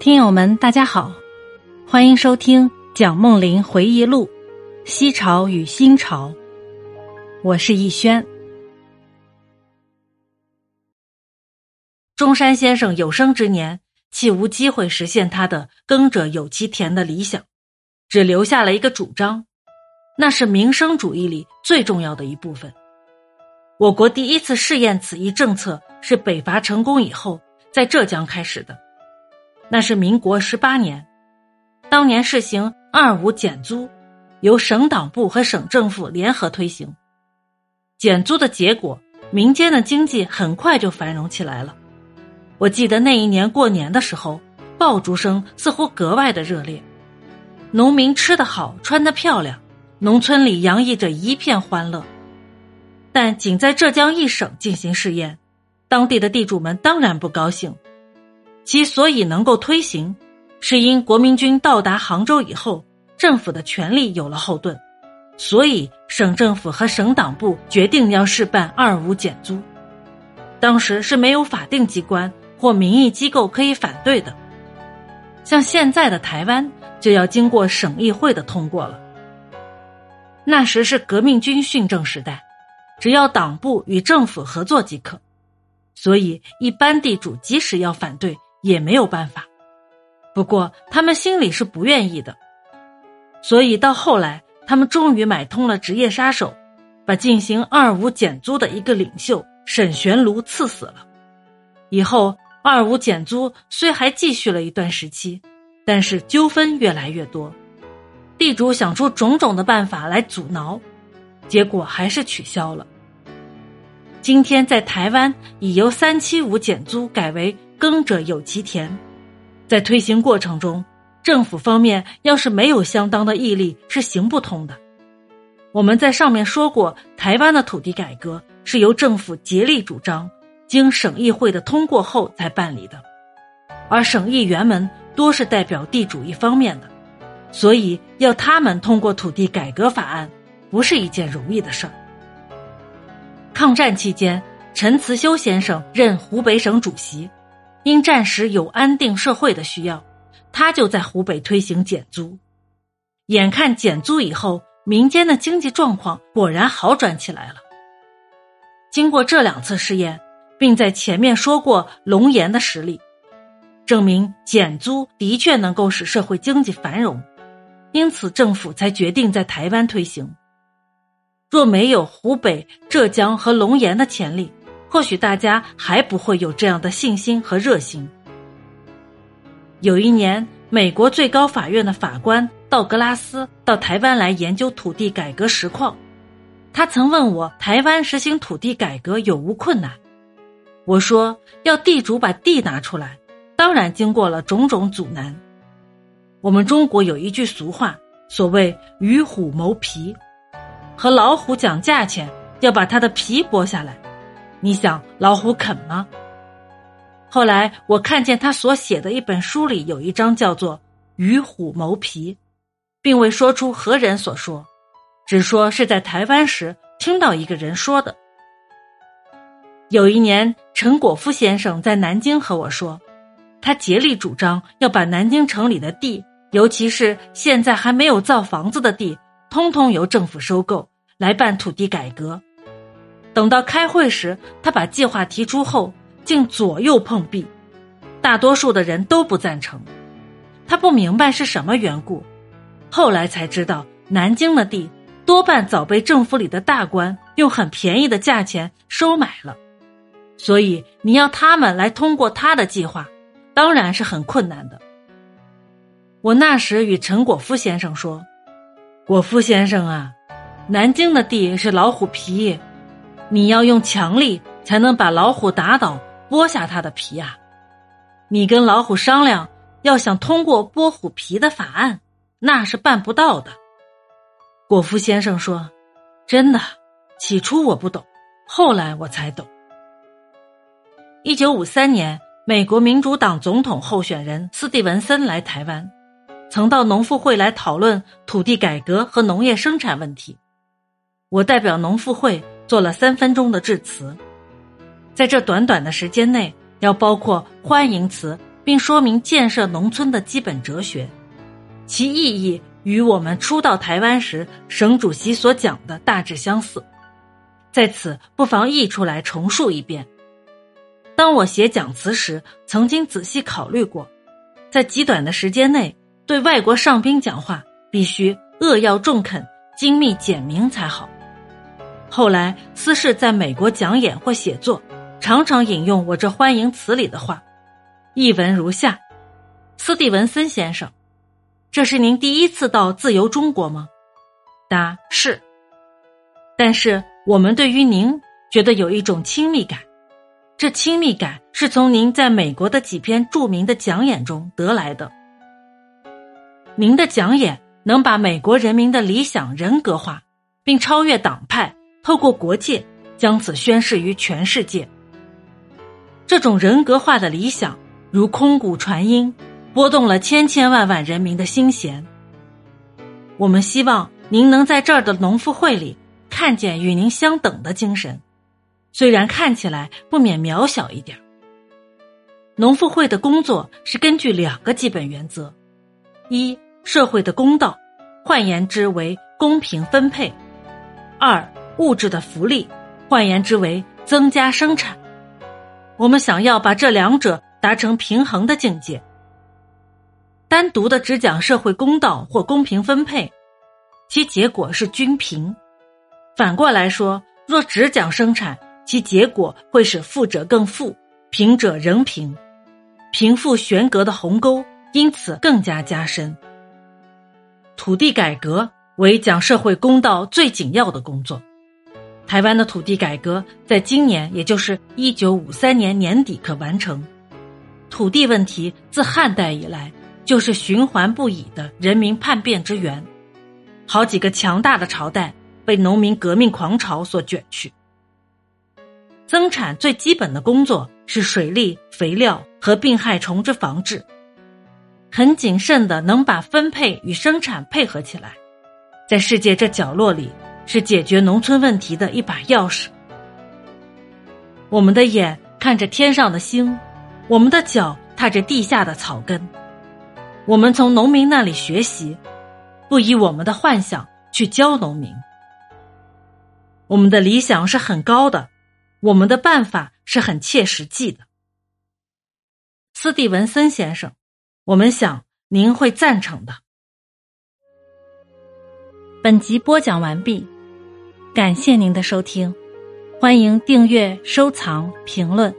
听友们，大家好，欢迎收听蒋梦麟回忆录《西朝与新朝》，我是逸轩。中山先生有生之年，岂无机会实现他的“耕者有其田”的理想，只留下了一个主张，那是民生主义里最重要的一部分。我国第一次试验此一政策是北伐成功以后，在浙江开始的。那是民国十八年，当年实行二五减租，由省党部和省政府联合推行。减租的结果，民间的经济很快就繁荣起来了。我记得那一年过年的时候，爆竹声似乎格外的热烈，农民吃得好，穿得漂亮，农村里洋溢着一片欢乐。但仅在浙江一省进行试验，当地的地主们当然不高兴。其所以能够推行，是因国民军到达杭州以后，政府的权力有了后盾，所以省政府和省党部决定要试办二五减租。当时是没有法定机关或民意机构可以反对的，像现在的台湾就要经过省议会的通过了。那时是革命军训政时代，只要党部与政府合作即可，所以一般地主即使要反对。也没有办法，不过他们心里是不愿意的，所以到后来，他们终于买通了职业杀手，把进行二五减租的一个领袖沈玄庐刺死了。以后二五减租虽还继续了一段时期，但是纠纷越来越多，地主想出种种的办法来阻挠，结果还是取消了。今天在台湾已由三七五减租改为。耕者有其田，在推行过程中，政府方面要是没有相当的毅力，是行不通的。我们在上面说过，台湾的土地改革是由政府竭力主张，经省议会的通过后才办理的，而省议员们多是代表地主一方面的，所以要他们通过土地改革法案，不是一件容易的事儿。抗战期间，陈慈修先生任湖北省主席。因战时有安定社会的需要，他就在湖北推行减租。眼看减租以后，民间的经济状况果然好转起来了。经过这两次试验，并在前面说过龙岩的实例，证明减租的确能够使社会经济繁荣，因此政府才决定在台湾推行。若没有湖北、浙江和龙岩的潜力。或许大家还不会有这样的信心和热心。有一年，美国最高法院的法官道格拉斯到台湾来研究土地改革实况，他曾问我台湾实行土地改革有无困难。我说要地主把地拿出来，当然经过了种种阻难。我们中国有一句俗话，所谓“与虎谋皮”，和老虎讲价钱，要把它的皮剥下来。你想老虎肯吗？后来我看见他所写的一本书里有一章叫做“与虎谋皮”，并未说出何人所说，只说是在台湾时听到一个人说的。有一年，陈果夫先生在南京和我说，他竭力主张要把南京城里的地，尤其是现在还没有造房子的地，通通由政府收购，来办土地改革。等到开会时，他把计划提出后，竟左右碰壁，大多数的人都不赞成。他不明白是什么缘故，后来才知道，南京的地多半早被政府里的大官用很便宜的价钱收买了，所以你要他们来通过他的计划，当然是很困难的。我那时与陈果夫先生说：“果夫先生啊，南京的地是老虎皮。”你要用强力才能把老虎打倒，剥下它的皮啊！你跟老虎商量，要想通过剥虎皮的法案，那是办不到的。果夫先生说：“真的，起初我不懂，后来我才懂。”一九五三年，美国民主党总统候选人斯蒂文森来台湾，曾到农妇会来讨论土地改革和农业生产问题。我代表农妇会。做了三分钟的致辞，在这短短的时间内，要包括欢迎词、并说明建设农村的基本哲学，其意义与我们初到台湾时省主席所讲的大致相似。在此，不妨译出来重述一遍。当我写讲词时，曾经仔细考虑过，在极短的时间内对外国上宾讲话，必须扼要中肯、精密简明才好。后来，斯氏在美国讲演或写作，常常引用我这欢迎词里的话。译文如下：斯蒂文森先生，这是您第一次到自由中国吗？答是。但是我们对于您觉得有一种亲密感，这亲密感是从您在美国的几篇著名的讲演中得来的。您的讲演能把美国人民的理想人格化，并超越党派。透过国界将此宣示于全世界。这种人格化的理想如空谷传音，拨动了千千万万人民的心弦。我们希望您能在这儿的农妇会里看见与您相等的精神，虽然看起来不免渺小一点。农妇会的工作是根据两个基本原则：一、社会的公道，换言之为公平分配；二。物质的福利，换言之为增加生产。我们想要把这两者达成平衡的境界。单独的只讲社会公道或公平分配，其结果是均贫；反过来说，若只讲生产，其结果会使富者更富，贫者仍贫，贫富悬隔的鸿沟因此更加加深。土地改革为讲社会公道最紧要的工作。台湾的土地改革在今年，也就是一九五三年年底可完成。土地问题自汉代以来就是循环不已的人民叛变之源，好几个强大的朝代被农民革命狂潮所卷去。增产最基本的工作是水利、肥料和病害虫之防治，很谨慎的能把分配与生产配合起来，在世界这角落里。是解决农村问题的一把钥匙。我们的眼看着天上的星，我们的脚踏着地下的草根。我们从农民那里学习，不以我们的幻想去教农民。我们的理想是很高的，我们的办法是很切实际的。斯蒂文森先生，我们想您会赞成的。本集播讲完毕。感谢您的收听，欢迎订阅、收藏、评论。